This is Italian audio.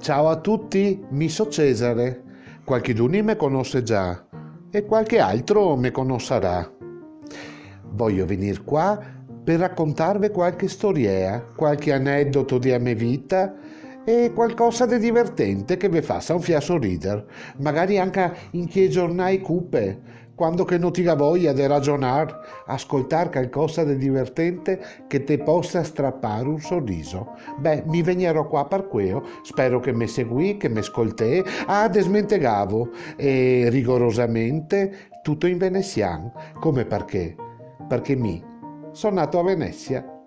Ciao a tutti, mi so Cesare. Qualche d'uni me conosce già e qualche altro me conoscerà. Voglio venire qua per raccontarvi qualche storia, qualche aneddoto di mia vita e qualcosa di divertente che vi faccia un fia sorridere, magari anche in che giornate cupe, quando che non ti ha voglia di ragionare, ascoltare qualcosa di divertente che ti possa strappare un sorriso. Beh, mi venierò qua per quello, spero che mi segui, che mi ascolti, ah, desmentegavo, e rigorosamente tutto in veneziano, come perché? Perché mi sono nato a Venezia